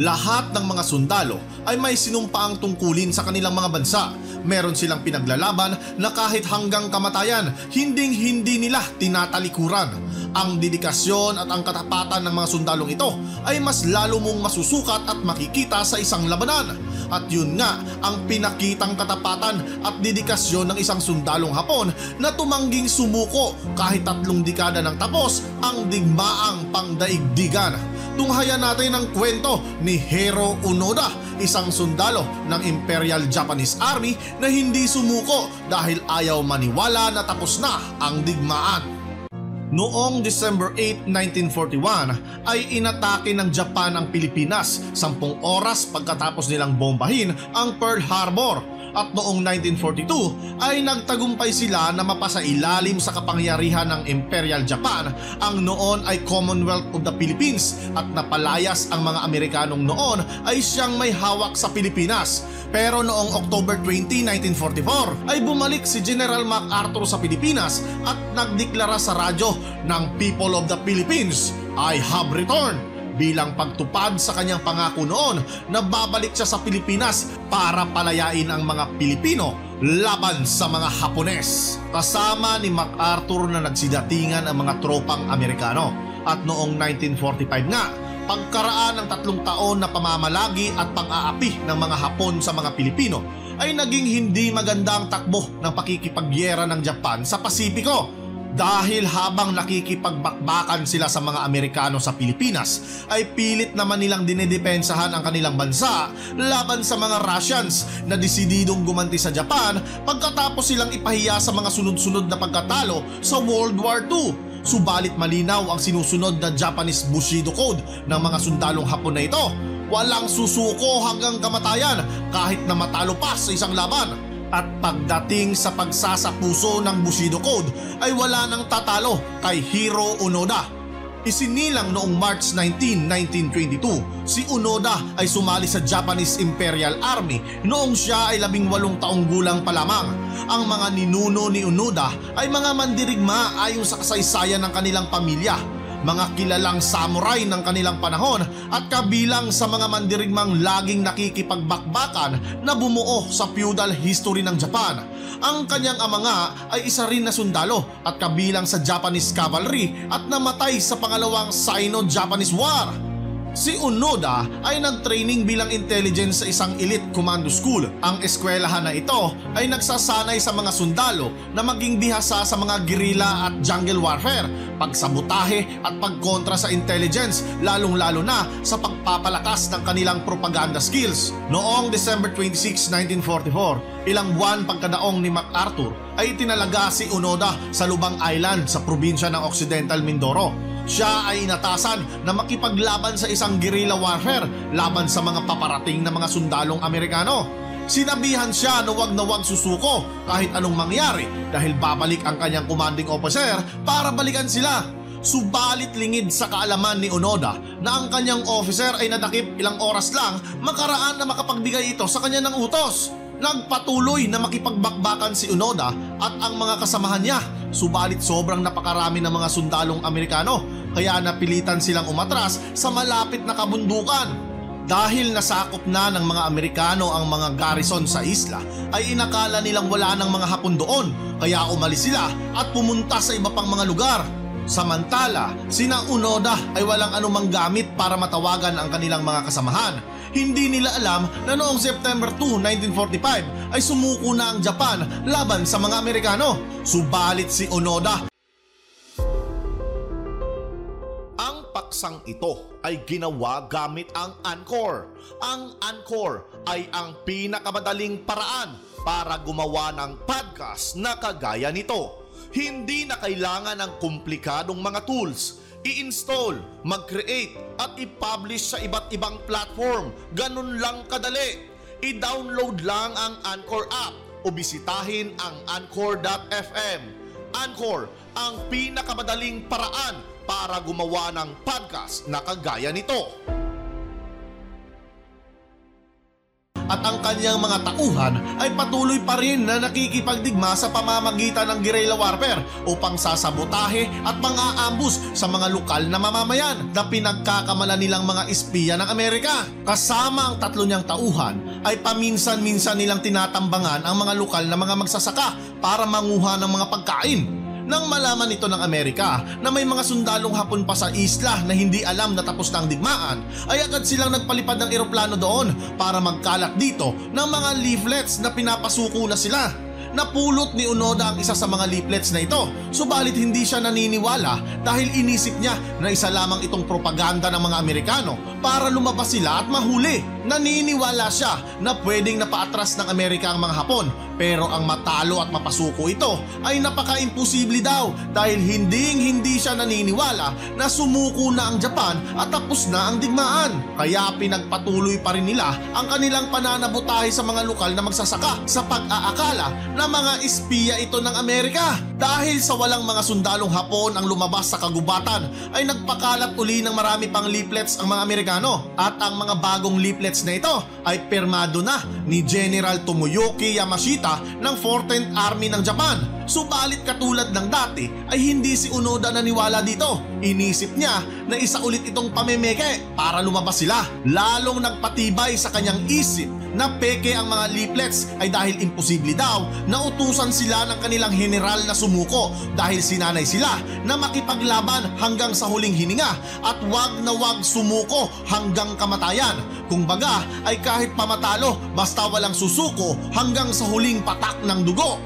Lahat ng mga sundalo ay may sinumpaang tungkulin sa kanilang mga bansa. Meron silang pinaglalaban na kahit hanggang kamatayan, hinding hindi nila tinatalikuran. Ang dedikasyon at ang katapatan ng mga sundalong ito ay mas lalo mong masusukat at makikita sa isang labanan. At yun nga ang pinakitang katapatan at dedikasyon ng isang sundalong Hapon na tumangging sumuko kahit tatlong dekada nang tapos ang digmaang pangdaigdigan tunghayan natin ang kwento ni Hero Unoda, isang sundalo ng Imperial Japanese Army na hindi sumuko dahil ayaw maniwala na tapos na ang digmaan. Noong December 8, 1941 ay inatake ng Japan ang Pilipinas sampung oras pagkatapos nilang bombahin ang Pearl Harbor at noong 1942 ay nagtagumpay sila na mapasailalim sa kapangyarihan ng Imperial Japan ang noon ay Commonwealth of the Philippines at napalayas ang mga Amerikanong noon ay siyang may hawak sa Pilipinas. Pero noong October 20, 1944 ay bumalik si General MacArthur sa Pilipinas at nagdeklara sa radyo ng People of the Philippines, I have returned bilang pagtupad sa kanyang pangako noon na babalik siya sa Pilipinas para palayain ang mga Pilipino laban sa mga Hapones. Kasama ni MacArthur na nagsidatingan ang mga tropang Amerikano at noong 1945 nga pagkaraan ng tatlong taon na pamamalagi at pang-aapi ng mga Hapon sa mga Pilipino ay naging hindi magandang takbo ng pakikipagyera ng Japan sa Pasipiko dahil habang nakikipagbakbakan sila sa mga Amerikano sa Pilipinas ay pilit naman nilang dinedepensahan ang kanilang bansa laban sa mga Russians na desididong gumanti sa Japan pagkatapos silang ipahiya sa mga sunod-sunod na pagkatalo sa World War II. Subalit malinaw ang sinusunod na Japanese Bushido Code ng mga sundalong Hapon na ito. Walang susuko hanggang kamatayan kahit na matalo pa sa isang laban at pagdating sa pagsasapuso ng Bushido Code ay wala nang tatalo kay Hiro Onoda. Isinilang noong March 19, 1922, si Onoda ay sumali sa Japanese Imperial Army noong siya ay labing walong taong gulang pa lamang. Ang mga ninuno ni Onoda ay mga mandirigma ayon sa kasaysayan ng kanilang pamilya mga kilalang samurai ng kanilang panahon at kabilang sa mga mandirigmang laging nakikipagbakbakan na bumuo sa feudal history ng Japan. Ang kanyang ama nga ay isa rin na sundalo at kabilang sa Japanese cavalry at namatay sa pangalawang Sino-Japanese War. Si Unoda ay nag-training bilang intelligence sa isang elite commando school. Ang eskwelahan na ito ay nagsasanay sa mga sundalo na maging bihasa sa mga guerrilla at jungle warfare, pagsabotahe at pagkontra sa intelligence lalong-lalo na sa pagpapalakas ng kanilang propaganda skills. Noong December 26, 1944, ilang buwan pagkadaong ni MacArthur ay tinalaga si Unoda sa Lubang Island sa probinsya ng Occidental Mindoro siya ay inatasan na makipaglaban sa isang guerrilla warfare laban sa mga paparating na mga sundalong Amerikano. Sinabihan siya na wag na wag susuko kahit anong mangyari dahil babalik ang kanyang commanding officer para balikan sila. Subalit lingid sa kaalaman ni Onoda na ang kanyang officer ay nadakip ilang oras lang makaraan na makapagbigay ito sa kanya ng utos. Nagpatuloy na makipagbakbakan si Unoda at ang mga kasamahan niya subalit sobrang napakarami ng mga sundalong Amerikano kaya napilitan silang umatras sa malapit na kabundukan. Dahil nasakop na ng mga Amerikano ang mga garrison sa isla ay inakala nilang wala ng mga hapon doon kaya umalis sila at pumunta sa iba pang mga lugar. Samantala, sina Unoda ay walang anumang gamit para matawagan ang kanilang mga kasamahan hindi nila alam na noong September 2, 1945 ay sumuko na ang Japan laban sa mga Amerikano. Subalit si Onoda Ang paksang ito ay ginawa gamit ang Anchor. Ang Anchor ay ang pinakamadaling paraan para gumawa ng podcast na kagaya nito. Hindi na kailangan ng komplikadong mga tools i-install, mag-create at i-publish sa iba't ibang platform. Ganun lang kadali. I-download lang ang Anchor app o bisitahin ang anchor.fm. Anchor, ang pinakamadaling paraan para gumawa ng podcast na kagaya nito. At ang kanyang mga tauhan ay patuloy pa rin na nakikipagdigma sa pamamagitan ng guerrilla warfare upang sasabotahe at mga-ambus sa mga lokal na mamamayan na pinagkakamala nilang mga espiya ng Amerika. Kasama ang tatlo niyang tauhan ay paminsan-minsan nilang tinatambangan ang mga lokal na mga magsasaka para manguha ng mga pagkain nang malaman nito ng Amerika na may mga sundalong hapon pa sa isla na hindi alam na tapos na ang digmaan, ay agad silang nagpalipad ng eroplano doon para magkalat dito ng mga leaflets na pinapasuko na sila. Napulot ni Unoda ang isa sa mga leaflets na ito, subalit hindi siya naniniwala dahil inisip niya na isa lamang itong propaganda ng mga Amerikano para lumabas sila at mahuli. Naniniwala siya na pwedeng napaatras ng Amerika ang mga Hapon pero ang matalo at mapasuko ito ay napaka-imposible daw dahil hinding hindi siya naniniwala na sumuko na ang Japan at tapos na ang digmaan. Kaya pinagpatuloy pa rin nila ang kanilang pananabutahe sa mga lokal na magsasaka sa pag-aakala na mga espiya ito ng Amerika. Dahil sa walang mga sundalong Hapon ang lumabas sa kagubatan ay nagpakalat uli ng marami pang leaflets ang mga Amerikano at ang mga bagong leaflets na ito ay permado na ni General Tomoyuki Yamashita ng 14th Army ng Japan. Subalit katulad ng dati ay hindi si Unoda naniwala dito. Inisip niya na isa ulit itong pamemeke para lumabas sila. Lalong nagpatibay sa kanyang isip na peke ang mga leaflets ay dahil imposible daw na utusan sila ng kanilang general na sumuko dahil sinanay sila na makipaglaban hanggang sa huling hininga at wag na wag sumuko hanggang kamatayan. Kung baga ay kahit pamatalo basta walang susuko hanggang sa huling patak ng dugo.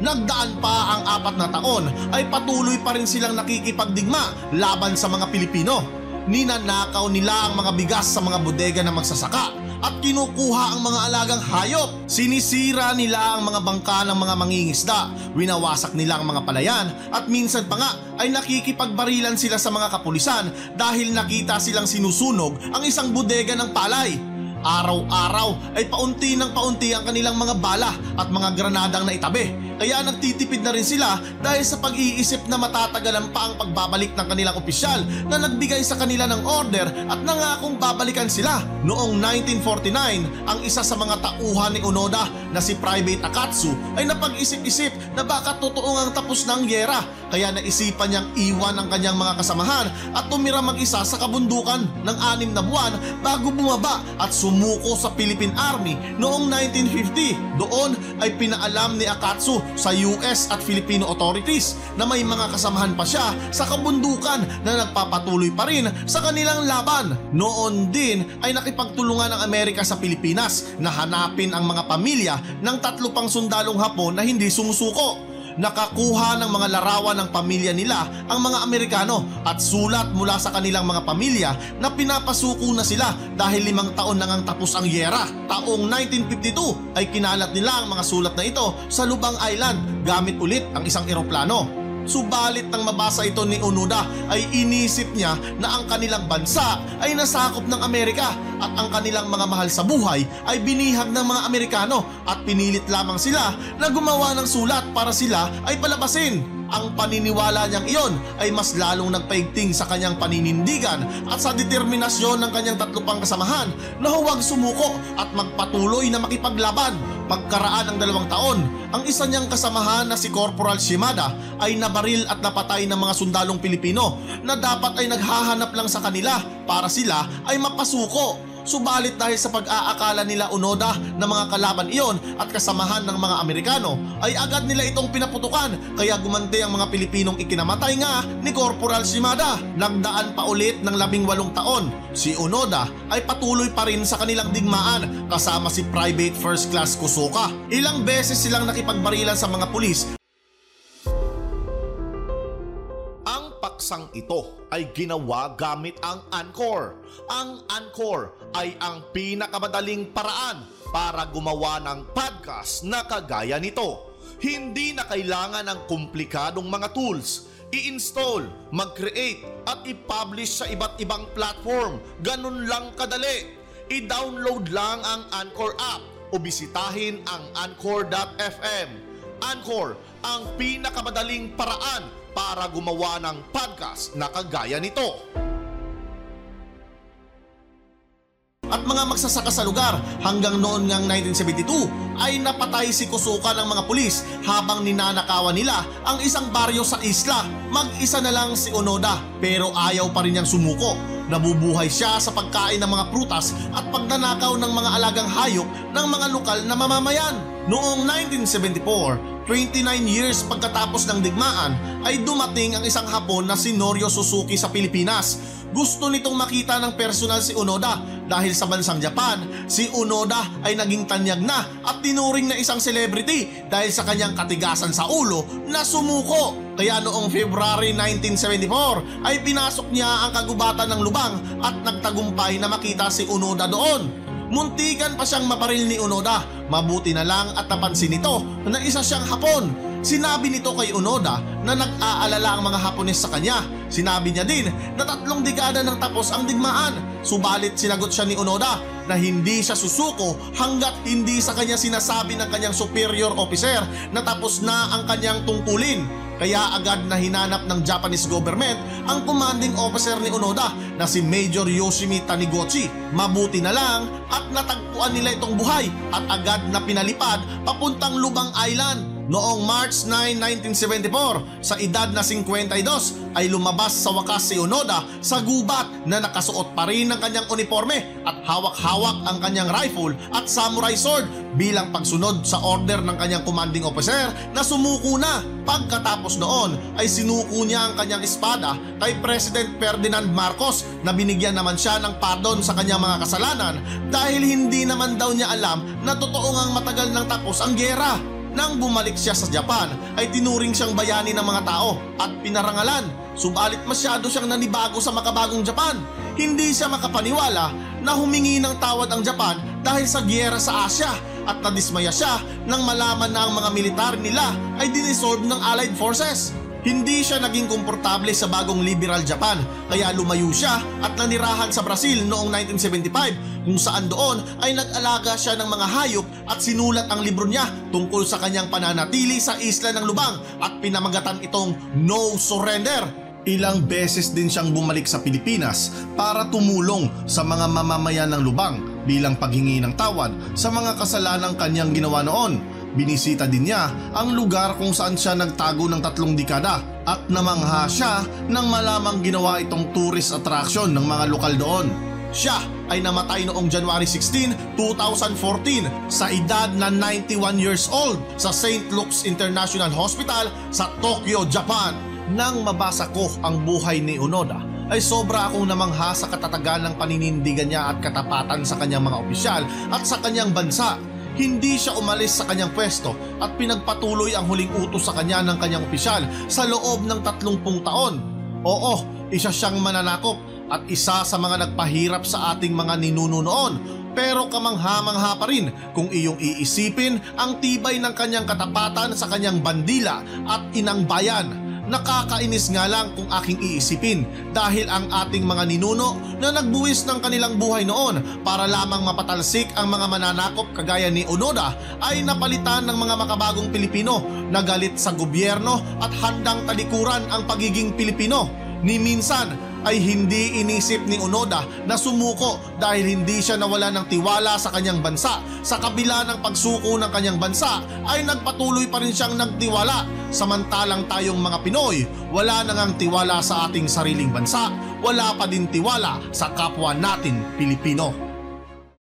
Nagdaan pa ang apat na taon ay patuloy pa rin silang nakikipagdigma laban sa mga Pilipino. Ninanakaw nila ang mga bigas sa mga bodega ng magsasaka at kinukuha ang mga alagang hayop. Sinisira nila ang mga bangka ng mga mangingisda, winawasak nila ang mga palayan at minsan pa nga ay nakikipagbarilan sila sa mga kapulisan dahil nakita silang sinusunog ang isang bodega ng palay. Araw-araw ay paunti ng paunti ang kanilang mga bala at mga granadang na itabi. Kaya nagtitipid na rin sila dahil sa pag-iisip na matatagalan pa ang pagbabalik ng kanilang opisyal na nagbigay sa kanila ng order at nangakong babalikan sila. Noong 1949, ang isa sa mga tauhan ni Onoda na si Private Akatsu ay napag-isip-isip na baka totoo ang tapos ang gyera. Kaya naisipan niyang iwan ang kanyang mga kasamahan at tumira mag-isa sa kabundukan ng anim na buwan bago bumaba at sumuko sa Philippine Army noong 1950. Doon ay pinaalam ni Akatsu sa US at Filipino authorities na may mga kasamahan pa siya sa kabundukan na nagpapatuloy pa rin sa kanilang laban. Noon din ay nakipagtulungan ng Amerika sa Pilipinas na hanapin ang mga pamilya ng tatlo pang sundalong Hapon na hindi sumusuko nakakuha ng mga larawan ng pamilya nila ang mga Amerikano at sulat mula sa kanilang mga pamilya na pinapasuko na sila dahil limang taon nang ang tapos ang yera. Taong 1952 ay kinalat nila ang mga sulat na ito sa Lubang Island gamit ulit ang isang eroplano. Subalit nang mabasa ito ni Onoda ay inisip niya na ang kanilang bansa ay nasakop ng Amerika at ang kanilang mga mahal sa buhay ay binihag ng mga Amerikano at pinilit lamang sila na gumawa ng sulat para sila ay palabasin. Ang paniniwala niyang iyon ay mas lalong nagpaigting sa kanyang paninindigan at sa determinasyon ng kanyang tatlo pang kasamahan na huwag sumuko at magpatuloy na makipaglaban. Pagkaraan ng dalawang taon, ang isa niyang kasamahan na si Corporal Shimada ay nabaril at napatay ng mga sundalong Pilipino na dapat ay naghahanap lang sa kanila para sila ay mapasuko Subalit dahil sa pag-aakala nila Unoda na mga kalaban iyon at kasamahan ng mga Amerikano ay agad nila itong pinaputukan kaya gumanti ang mga Pilipinong ikinamatay nga ni Corporal Shimada. Nagdaan pa ulit ng labing walong taon. Si Unoda ay patuloy pa rin sa kanilang digmaan kasama si Private First Class Kusuka. Ilang beses silang nakipagbarilan sa mga pulis paksang ito ay ginawa gamit ang Anchor. Ang Anchor ay ang pinakamadaling paraan para gumawa ng podcast na kagaya nito. Hindi na kailangan ng komplikadong mga tools. I-install, mag-create at i-publish sa iba't ibang platform. Ganun lang kadali. I-download lang ang Anchor app o bisitahin ang Anchor.fm. Anchor, ang pinakamadaling paraan para gumawa ng podcast na kagaya nito. at mga magsasaka sa lugar hanggang noon ngang 1972 ay napatay si Kusuka ng mga pulis habang ninanakawan nila ang isang baryo sa isla. Mag-isa na lang si Onoda pero ayaw pa rin niyang sumuko. Nabubuhay siya sa pagkain ng mga prutas at pagnanakaw ng mga alagang hayop ng mga lokal na mamamayan. Noong 1974, 29 years pagkatapos ng digmaan ay dumating ang isang Hapon na si Norio Suzuki sa Pilipinas. Gusto nitong makita ng personal si Unoda dahil sa bansang Japan, si Unoda ay naging tanyag na at tinuring na isang celebrity dahil sa kanyang katigasan sa ulo na sumuko. Kaya noong February 1974 ay pinasok niya ang kagubatan ng lubang at nagtagumpay na makita si Unoda doon. Muntikan pa siyang maparil ni Unoda. Mabuti na lang at napansin nito na isa siyang Hapon. Sinabi nito kay Unoda na nag-aalala ang mga Hapones sa kanya. Sinabi niya din na tatlong dekada nang tapos ang digmaan. Subalit sinagot siya ni Unoda na hindi siya susuko hanggat hindi sa kanya sinasabi ng kanyang superior officer na tapos na ang kanyang tungkulin. Kaya agad na hinanap ng Japanese government ang commanding officer ni Onoda na si Major Yoshimi Taniguchi. Mabuti na lang at natagpuan nila itong buhay at agad na pinalipad papuntang Lubang Island. Noong March 9, 1974, sa edad na 52 ay lumabas sa wakas si Onoda sa gubat na nakasuot pa rin ng kanyang uniforme at hawak-hawak ang kanyang rifle at samurai sword bilang pagsunod sa order ng kanyang commanding officer na sumuko na. Pagkatapos noon ay sinuko niya ang kanyang espada kay President Ferdinand Marcos na binigyan naman siya ng pardon sa kanyang mga kasalanan dahil hindi naman daw niya alam na totoo ngang matagal nang tapos ang gera. Nang bumalik siya sa Japan ay tinuring siyang bayani ng mga tao at pinarangalan. Subalit masyado siyang nanibago sa makabagong Japan. Hindi siya makapaniwala na humingi ng tawad ang Japan dahil sa giyera sa Asya at nadismaya siya nang malaman na ang mga militar nila ay dinisolve ng Allied Forces. Hindi siya naging komportable sa bagong liberal Japan kaya lumayo siya at nanirahan sa Brazil noong 1975 kung saan doon ay nag-alaga siya ng mga hayop at sinulat ang libro niya tungkol sa kanyang pananatili sa isla ng Lubang at pinamagatan itong No Surrender. Ilang beses din siyang bumalik sa Pilipinas para tumulong sa mga mamamayan ng Lubang bilang paghingi ng tawad sa mga kasalanang kanyang ginawa noon. Binisita din niya ang lugar kung saan siya nagtago ng tatlong dekada at namangha siya nang malamang ginawa itong tourist attraction ng mga lokal doon. Siya ay namatay noong January 16, 2014 sa edad na 91 years old sa St. Luke's International Hospital sa Tokyo, Japan. Nang mabasa ko ang buhay ni Unoda ay sobra akong namangha sa katatagan ng paninindigan niya at katapatan sa kanyang mga opisyal at sa kanyang bansa hindi siya umalis sa kanyang pwesto at pinagpatuloy ang huling utos sa kanya ng kanyang opisyal sa loob ng 30 taon. Oo, isa siyang mananakop at isa sa mga nagpahirap sa ating mga ninuno noon pero kamangha-mangha pa rin kung iyong iisipin ang tibay ng kanyang katapatan sa kanyang bandila at inang bayan Nakakainis nga lang kung aking iisipin dahil ang ating mga ninuno na nagbuwis ng kanilang buhay noon para lamang mapatalsik ang mga mananakop kagaya ni Onoda ay napalitan ng mga makabagong Pilipino na galit sa gobyerno at handang talikuran ang pagiging Pilipino. Ni minsan ay hindi inisip ni Onoda na sumuko dahil hindi siya nawala ng tiwala sa kanyang bansa. Sa kabila ng pagsuko ng kanyang bansa ay nagpatuloy pa rin siyang nagtiwala. Samantalang tayong mga Pinoy, wala na ngang tiwala sa ating sariling bansa, wala pa din tiwala sa kapwa natin Pilipino.